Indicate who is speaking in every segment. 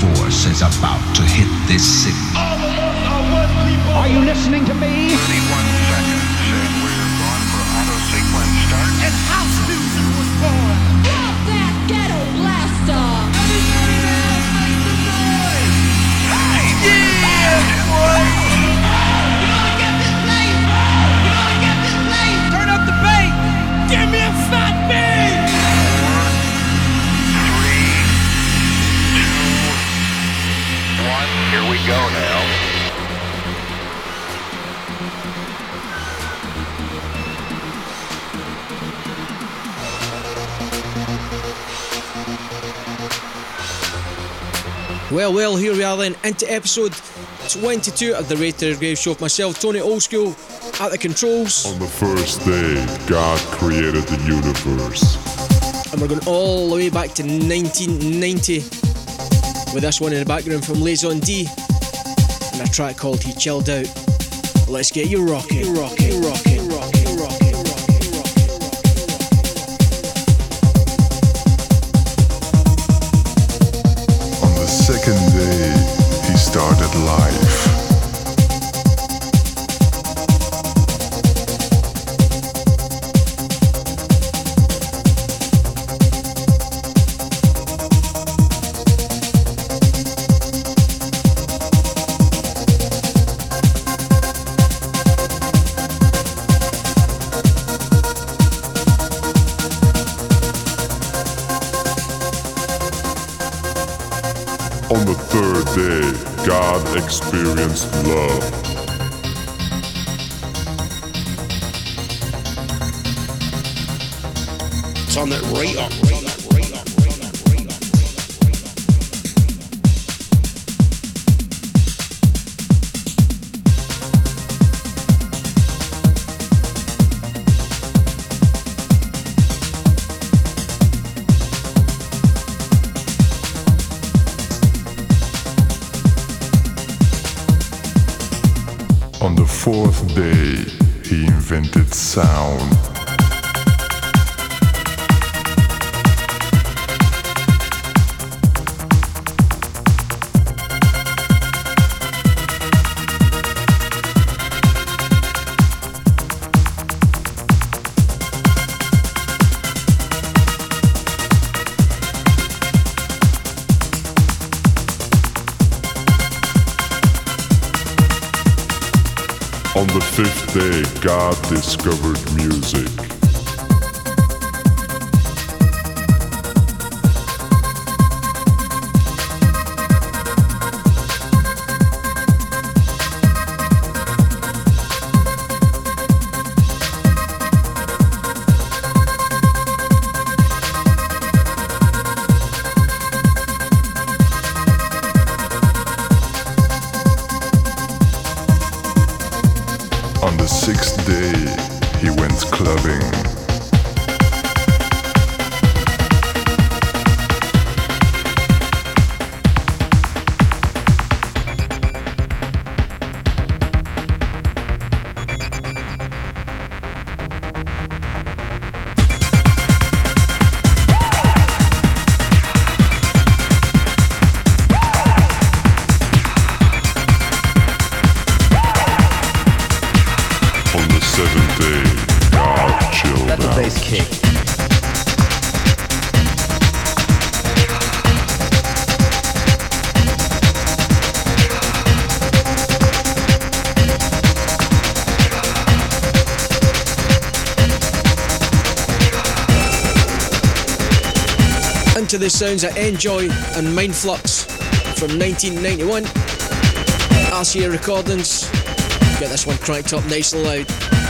Speaker 1: force is about to hit this city.
Speaker 2: All of us are one people.
Speaker 3: Are you listening to me?
Speaker 4: Well, well, here we are then, into episode 22 of the Rated Grave Show with myself, Tony Oldschool, at the controls,
Speaker 5: On the first day, God created the universe.
Speaker 4: and we're going all the way back to 1990 with this one in the background from Liaison D and a track called He Chilled Out. Let's get you rocking, rocking,
Speaker 5: experienced love.
Speaker 6: Turn it right up.
Speaker 5: God discovered music. On the seventh day, God chilled
Speaker 3: Let the bass kick.
Speaker 4: Into the sounds of Enjoy and Mindflux from 1991. RCA Recordings. Get this one cranked up nice and loud.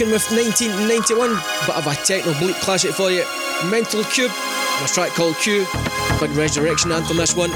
Speaker 4: With 1991, bit of a techno bleep classic for you. Mental Cube, a track called Q. Big resurrection anthem, this one.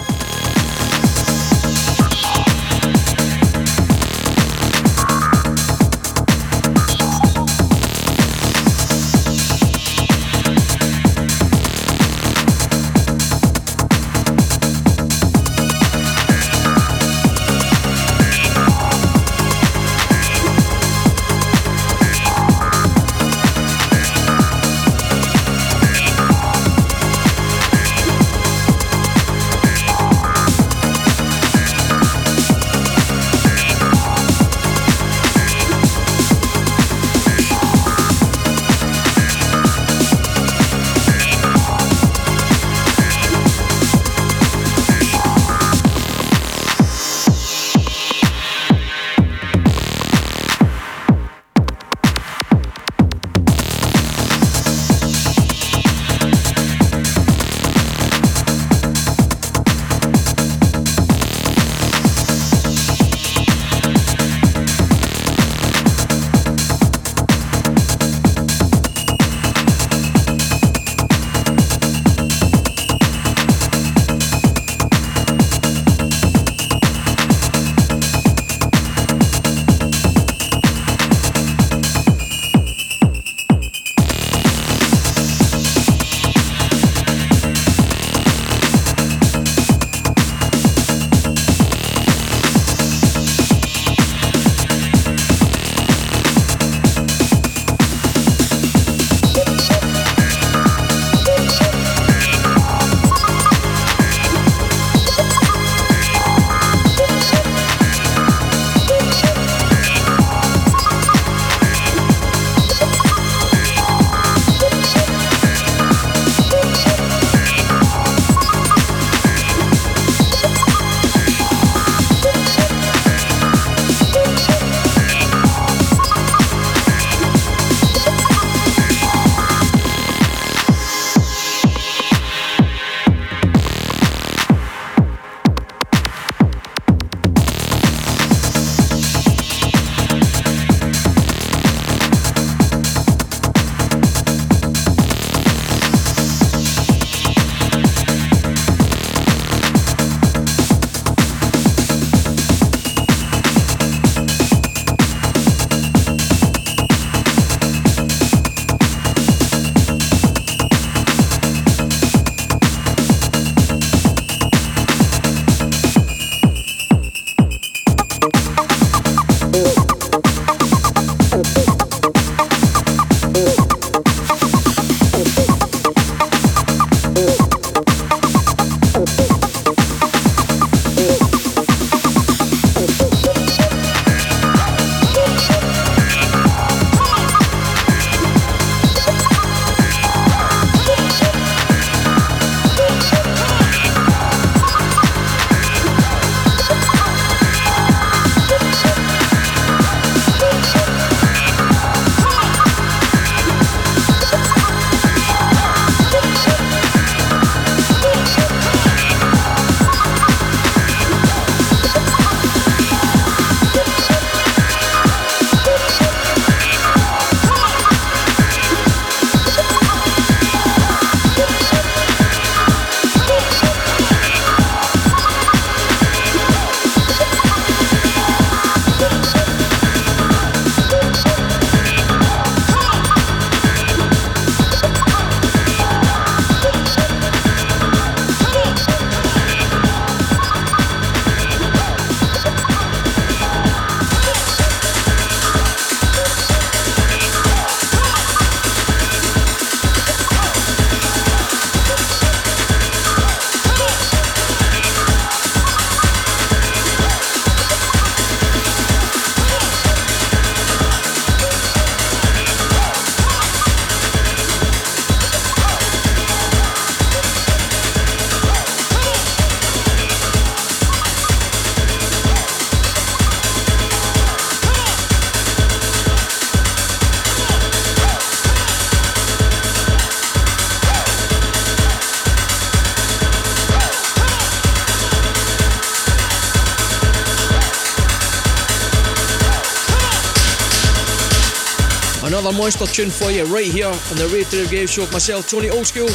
Speaker 4: Another monster tune for you right here on the to the Grave show. Myself, Tony Oldschool,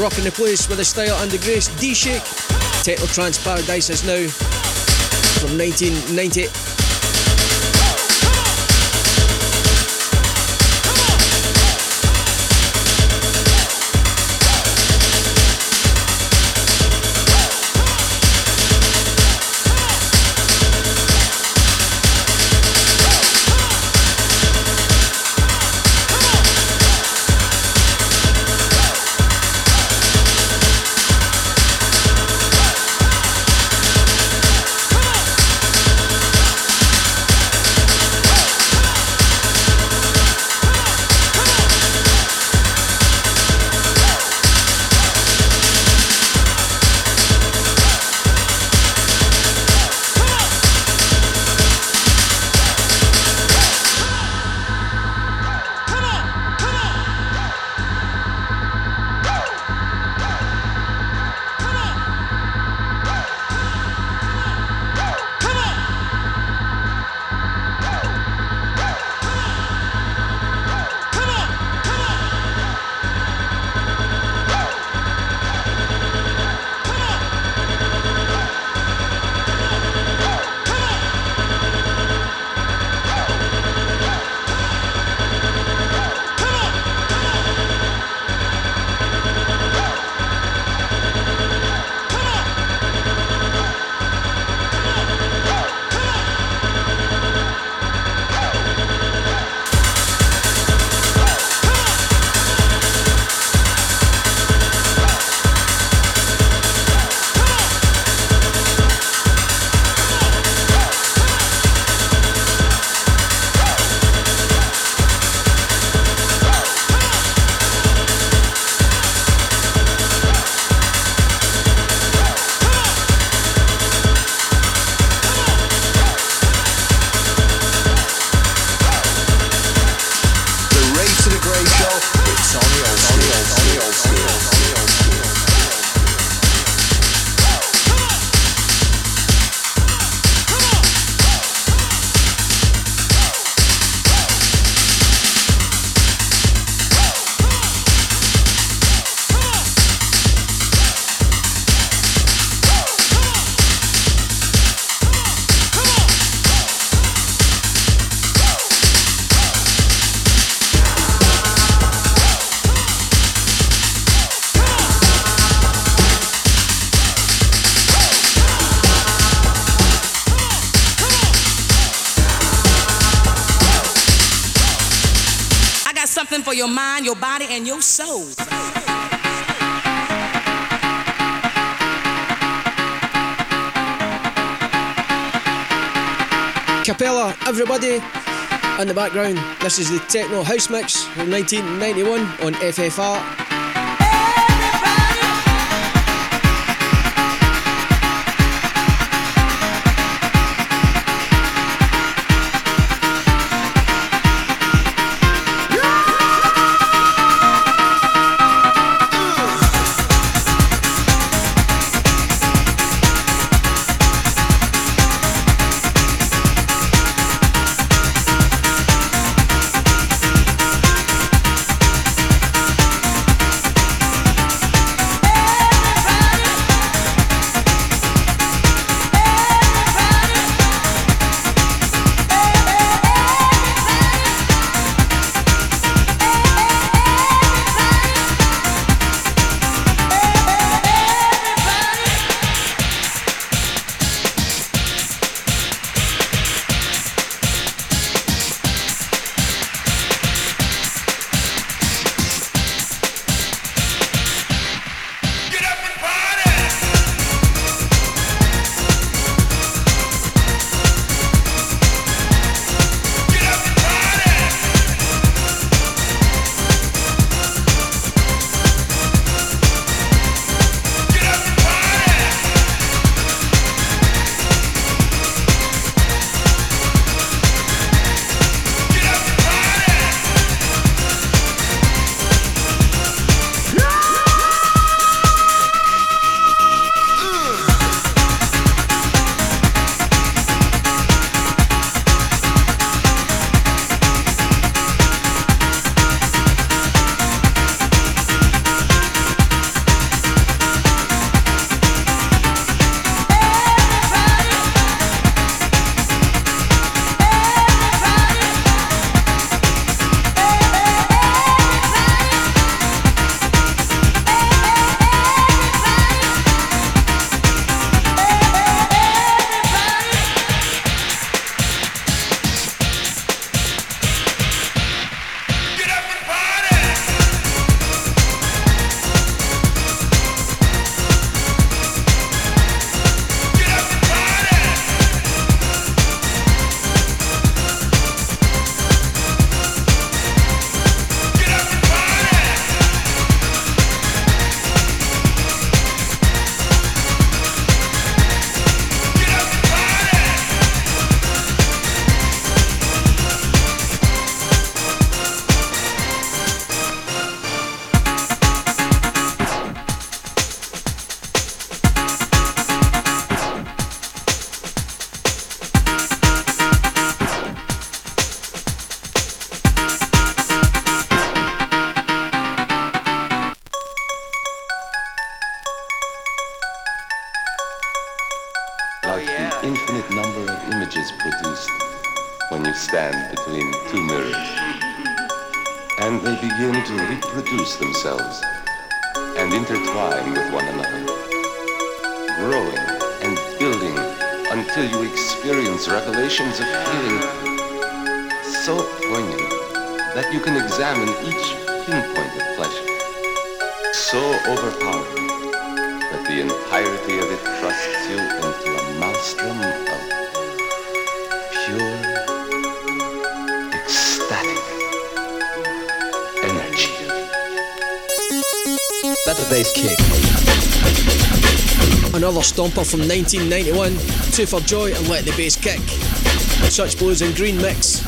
Speaker 4: rocking the place with the style and the grace. D Shake, Techno Trance Paradise is now from 1990.
Speaker 7: And your soul.
Speaker 4: Cappella, everybody in the background. This is the Techno House Mix from 1991 on FFR.
Speaker 8: Themselves and intertwine with one another, growing and building until you experience revelations of feeling so poignant that you can examine each pinpoint of pleasure, so overpowering that the entirety
Speaker 3: bass kick.
Speaker 4: Another stomper from 1991, Two for Joy and Let the Bass Kick. Such blues and green mix.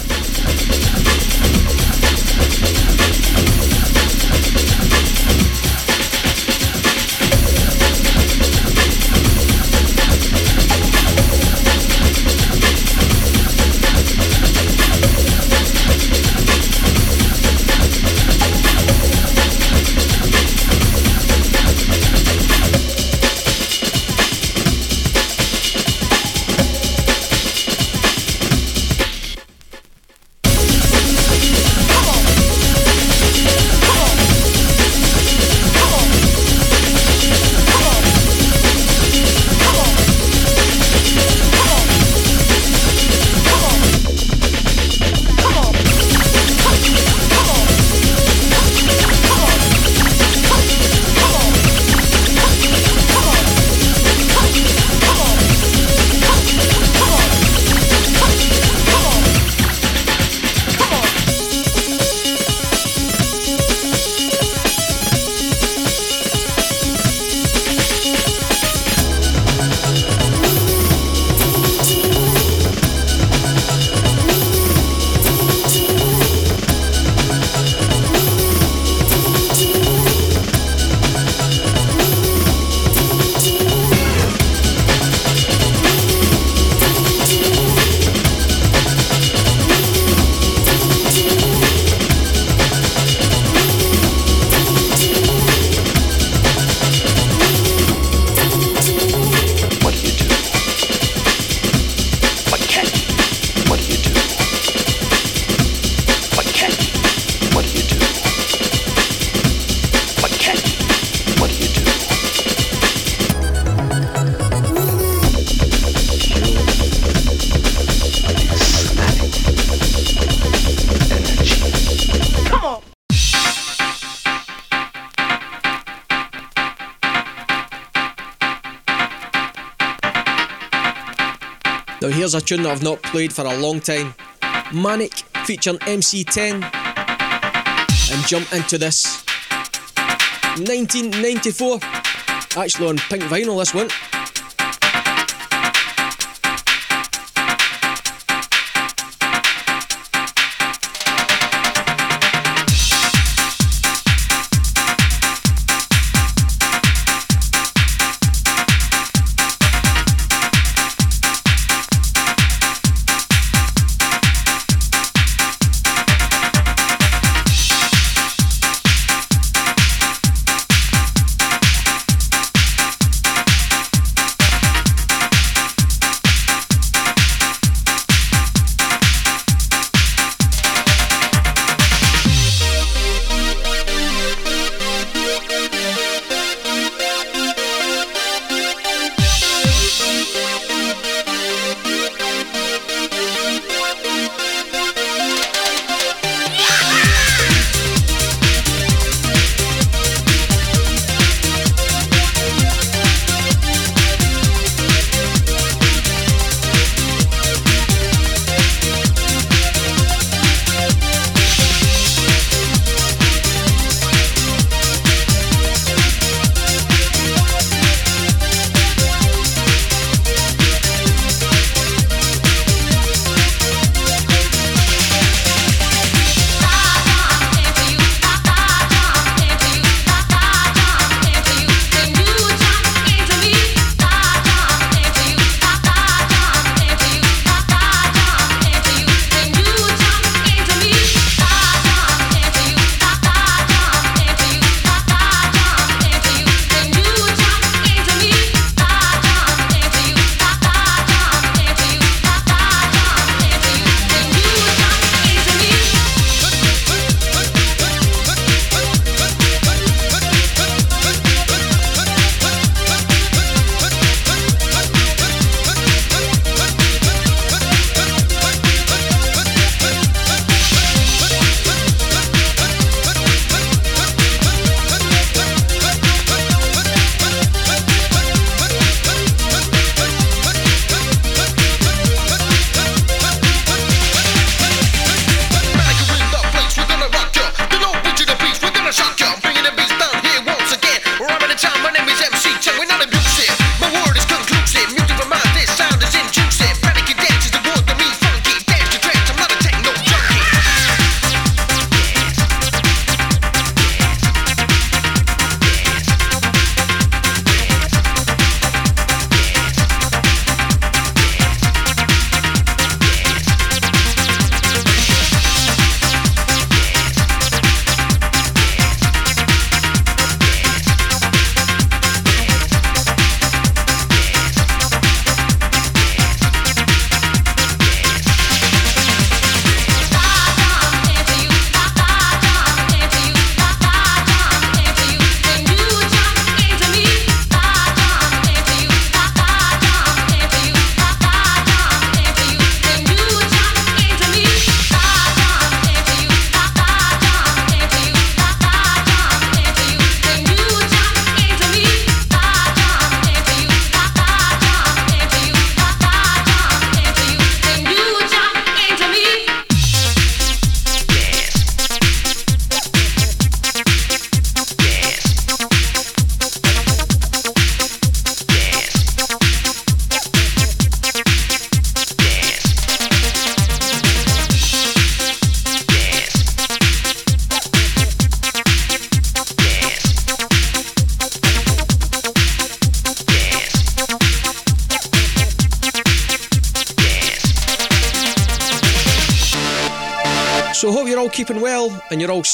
Speaker 4: Here's a tune that I've not played for a long time. Manic featuring MC10. And jump into this. 1994. Actually on pink vinyl this one.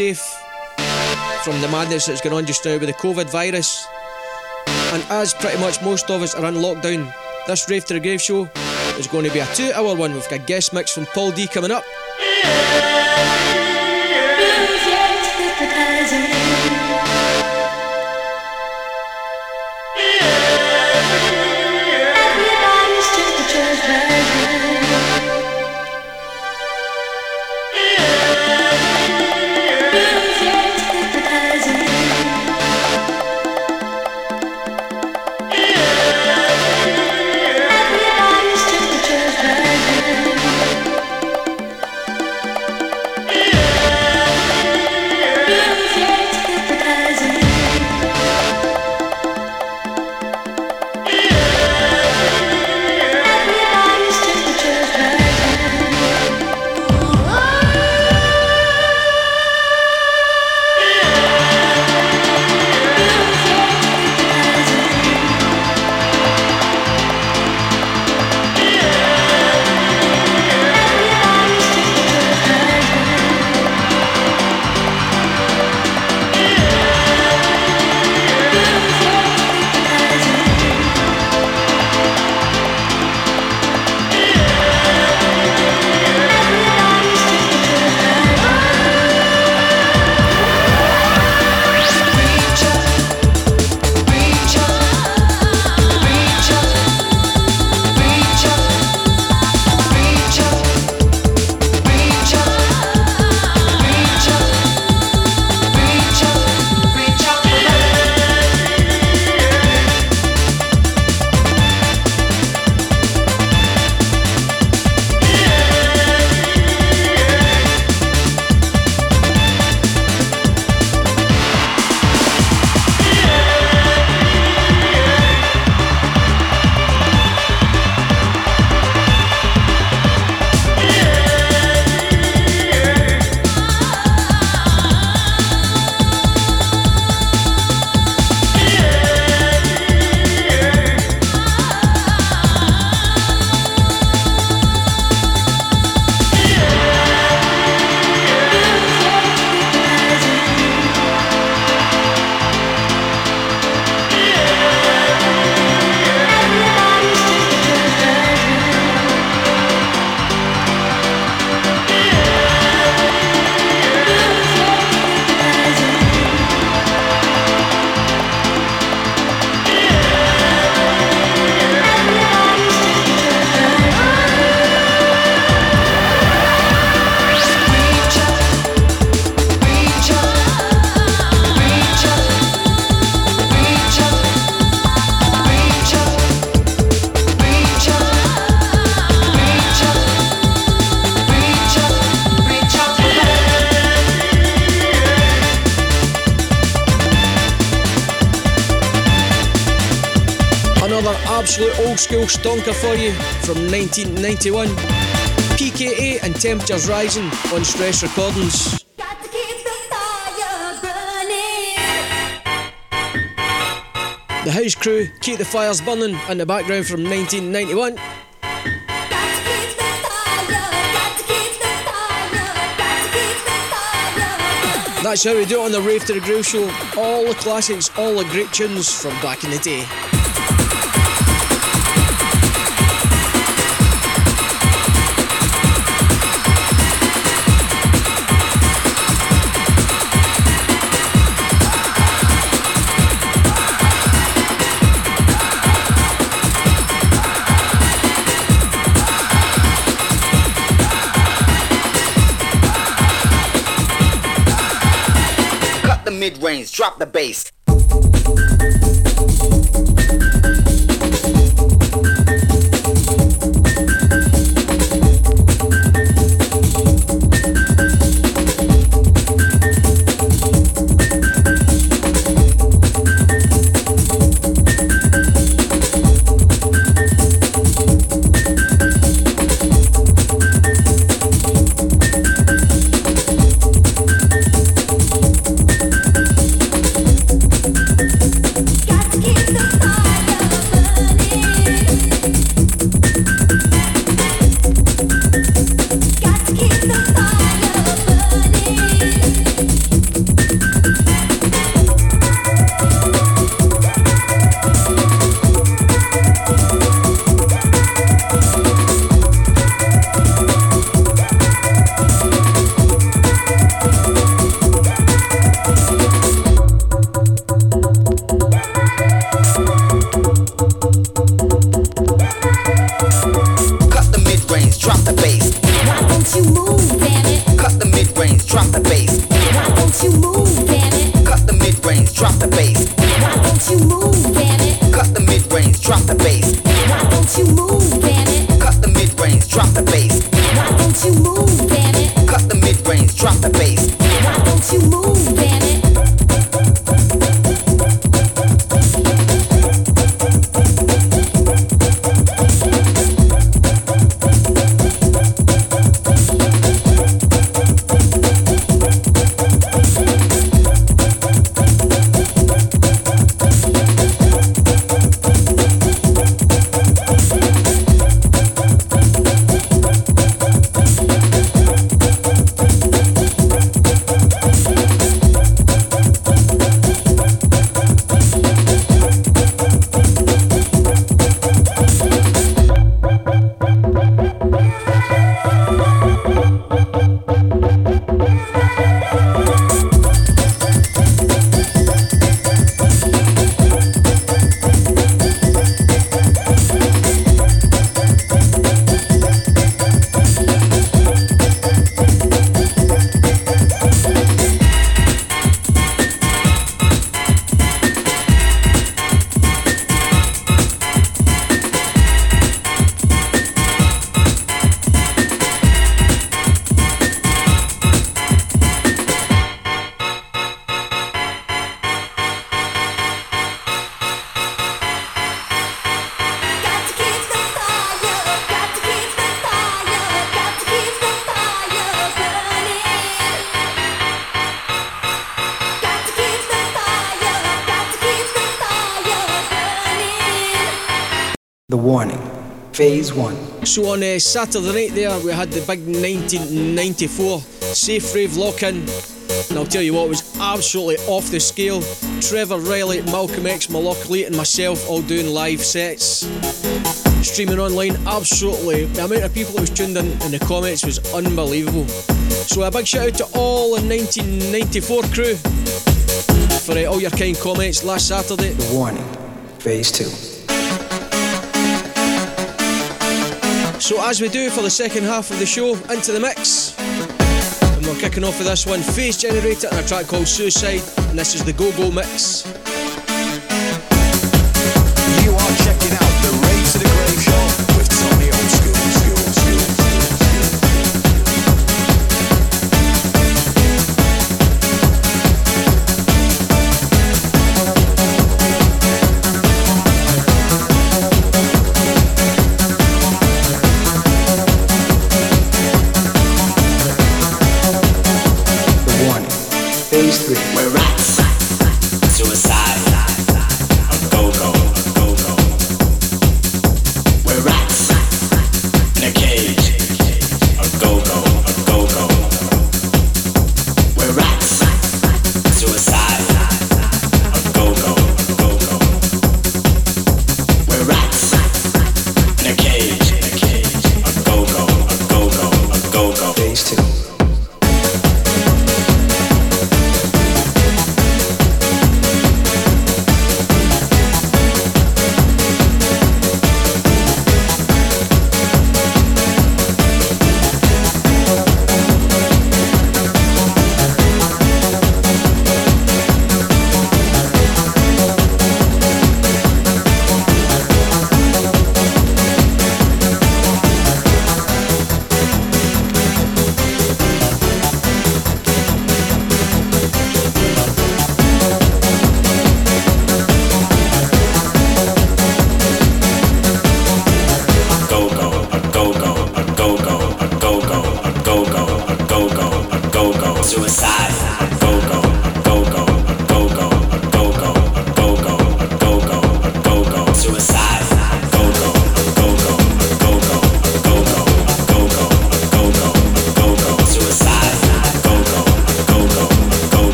Speaker 9: Safe from the madness that's going on just now with the COVID virus. And as pretty much most of us are in lockdown, this Rave to the Grave show is going to be a two hour one. We've got guest mix from Paul D coming up. school stonker for you from 1991. PKA and Temperatures Rising on Stress Recordings. The House Crew, Keep the Fires Burning in the background from 1991. That's how we do it on the Rave to the Grave show. All the classics, all the great tunes from back in the day.
Speaker 10: Mid-range, drop the bass.
Speaker 11: 1.
Speaker 12: So on uh, Saturday night there, we had the big 1994 Safe Rave lock-in. And I'll tell you what, was absolutely off the scale. Trevor Riley, Malcolm X, Malok Lee and myself all doing live sets. Streaming online, absolutely. The amount of people that was tuned in in the comments was unbelievable. So a big shout out to all the 1994 crew for uh, all your kind comments last Saturday.
Speaker 11: The Warning, Phase 2.
Speaker 12: So, as we do for the second half of the show, into the mix. And we're kicking off with this one Phase Generator and a track called Suicide. And this is the Go Go Mix.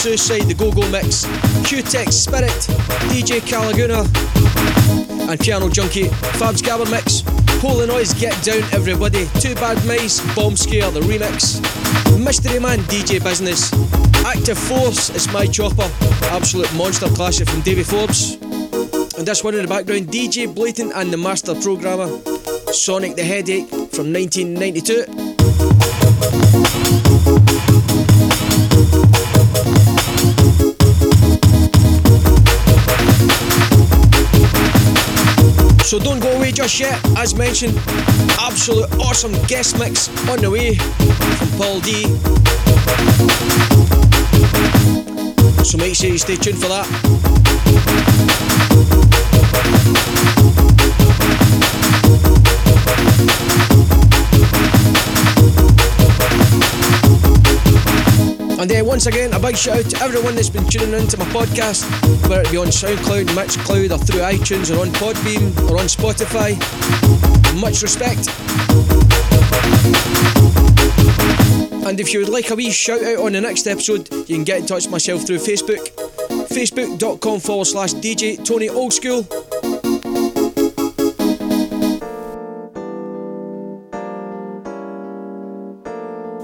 Speaker 13: Suicide,
Speaker 4: the Go Go Mix, Q-Tex Spirit, DJ Calaguna, and Piano Junkie, Fabs Gabber Mix, Polar Noise Get Down Everybody, Two Bad Mice, Bomb Scare, the remix, Mystery Man DJ Business, Active Force, It's My Chopper, absolute monster classic from Davy Forbes. And this one in the background, DJ Blatant and the Master Programmer, Sonic the Headache from 1992. So don't go away just yet. As mentioned, absolute awesome guest mix on the way from Paul D. So make sure you stay tuned for that. Once again, a big shout out to everyone that's been tuning into my podcast, whether it be on SoundCloud, Mixcloud, or through iTunes, or on Podbean, or on Spotify. Much respect. And if you would like a wee shout out on the next episode, you can get in touch with myself through Facebook, facebook.com forward slash DJ Tony Old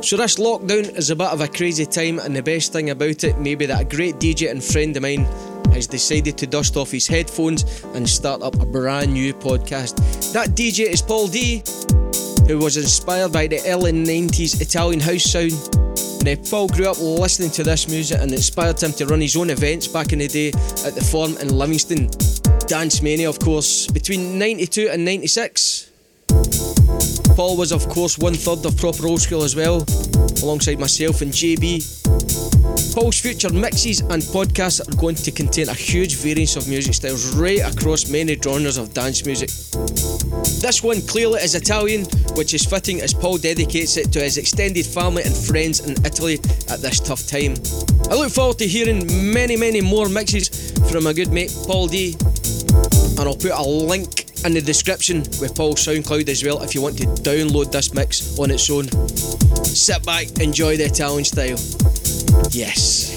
Speaker 4: So this lockdown is a bit of a crazy time and the best thing about it may be that a great DJ and friend of mine has decided to dust off his headphones and start up a brand new podcast. That DJ is Paul D, who was inspired by the early 90s Italian house sound. Now, Paul grew up listening to this music and inspired him to run his own events back in the day at the Forum in Livingston. Dance Mania, of course, between 92 and 96. Paul was, of course, one third of Proper Old School as well, alongside myself and JB. Paul's future mixes and podcasts are going to contain a huge variance of music styles right across many genres of dance music. This one clearly is Italian, which is fitting as Paul dedicates it to his extended family and friends in Italy at this tough time. I look forward to hearing many, many more mixes from my good mate Paul D. And I'll put a link in the description with Paul's SoundCloud as well if you want to download this mix on its own. Sit back, enjoy the Italian style. Yes.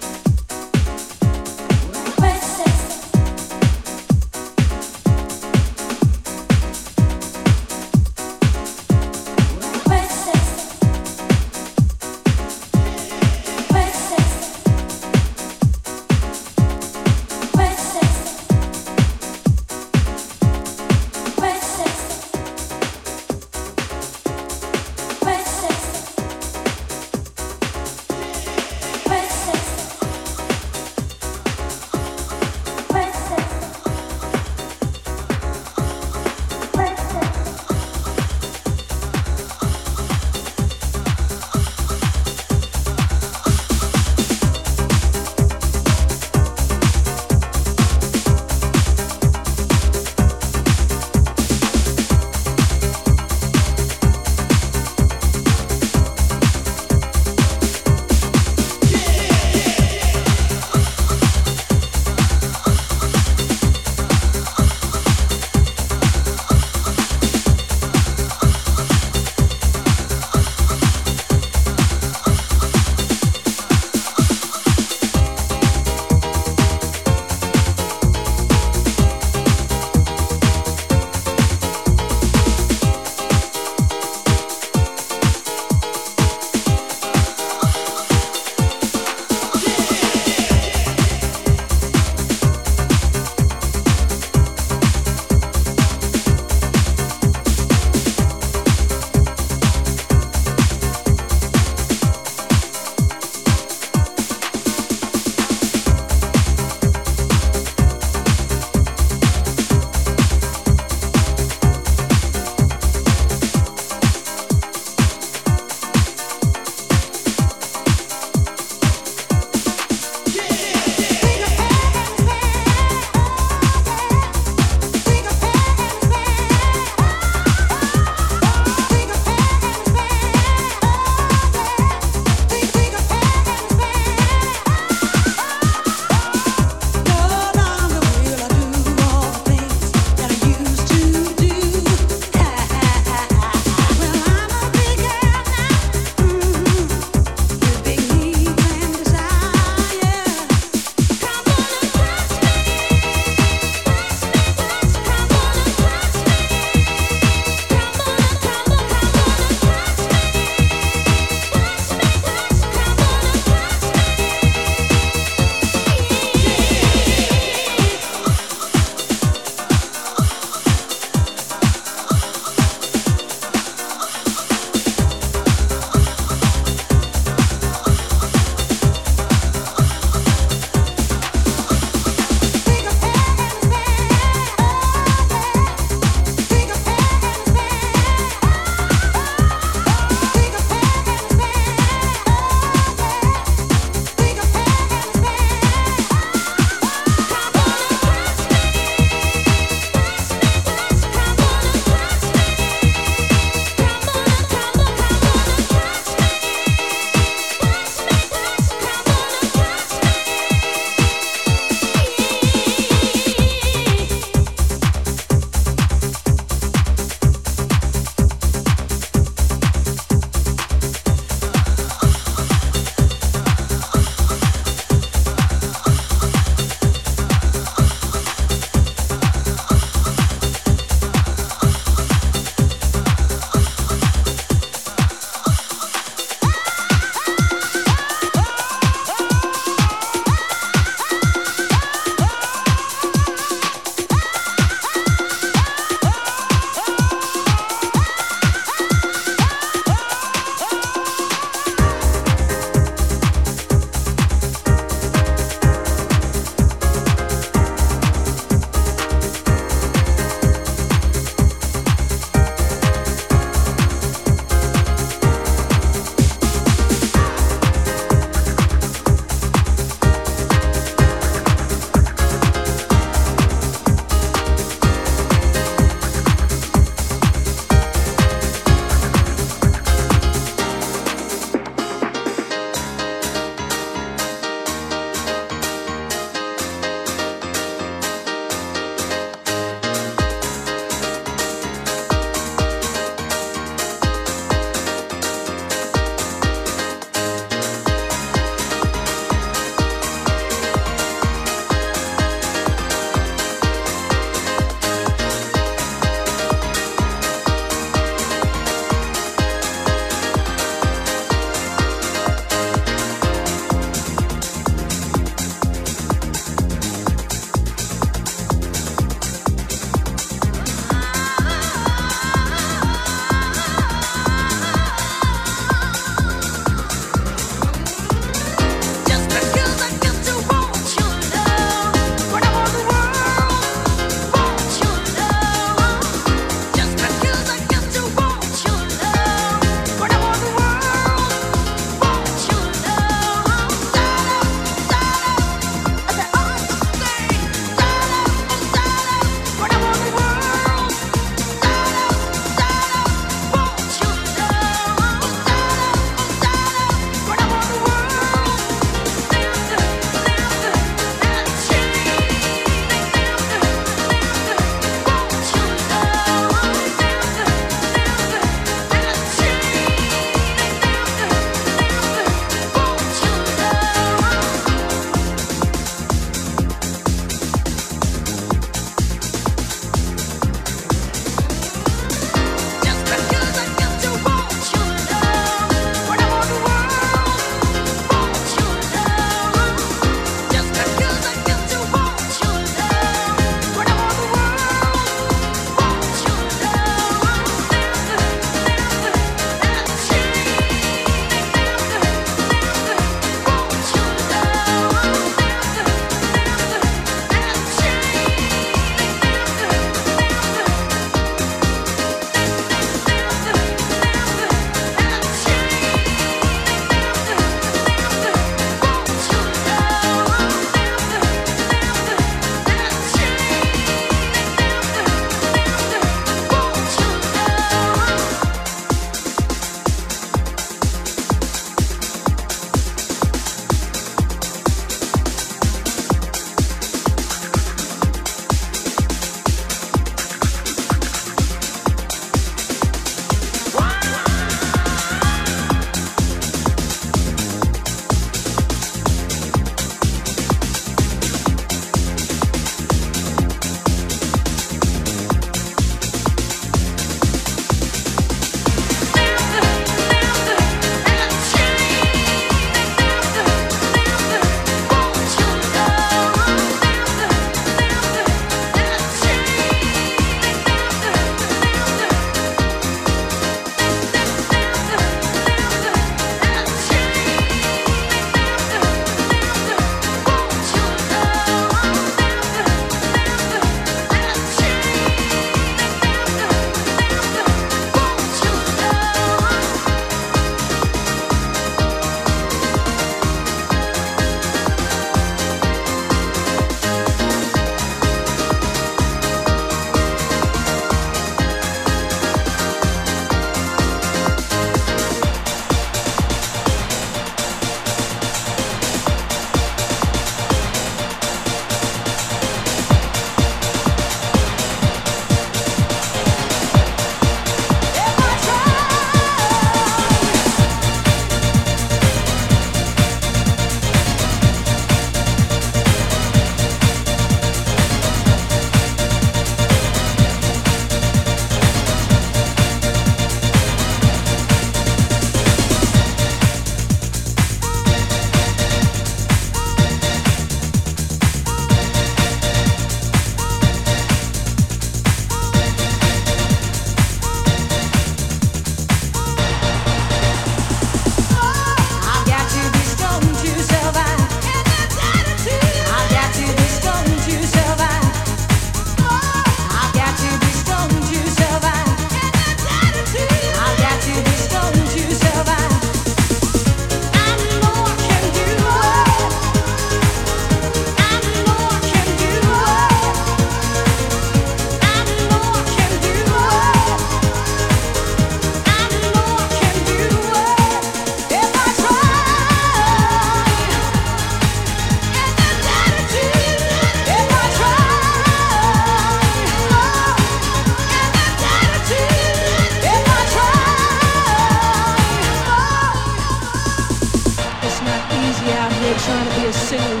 Speaker 9: Single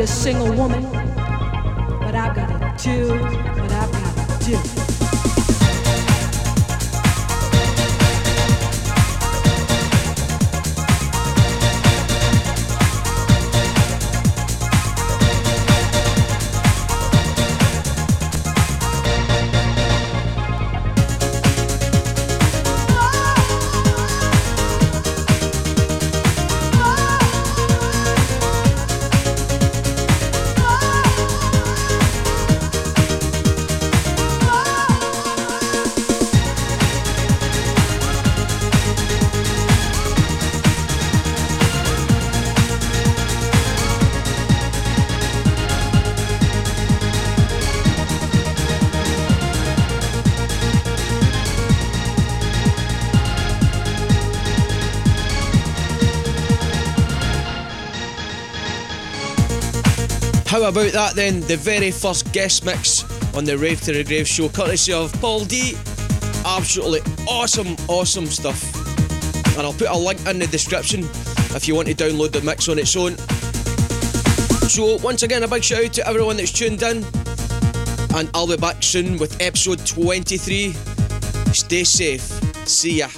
Speaker 9: a single woman,
Speaker 4: about that then? The very first guest mix on the Rave to the Grave show, courtesy of Paul D. Absolutely awesome, awesome stuff. And I'll put a link in the description if you want to download the mix on its own. So, once again, a big shout out to everyone that's tuned in. And I'll be back soon with episode 23. Stay safe. See ya.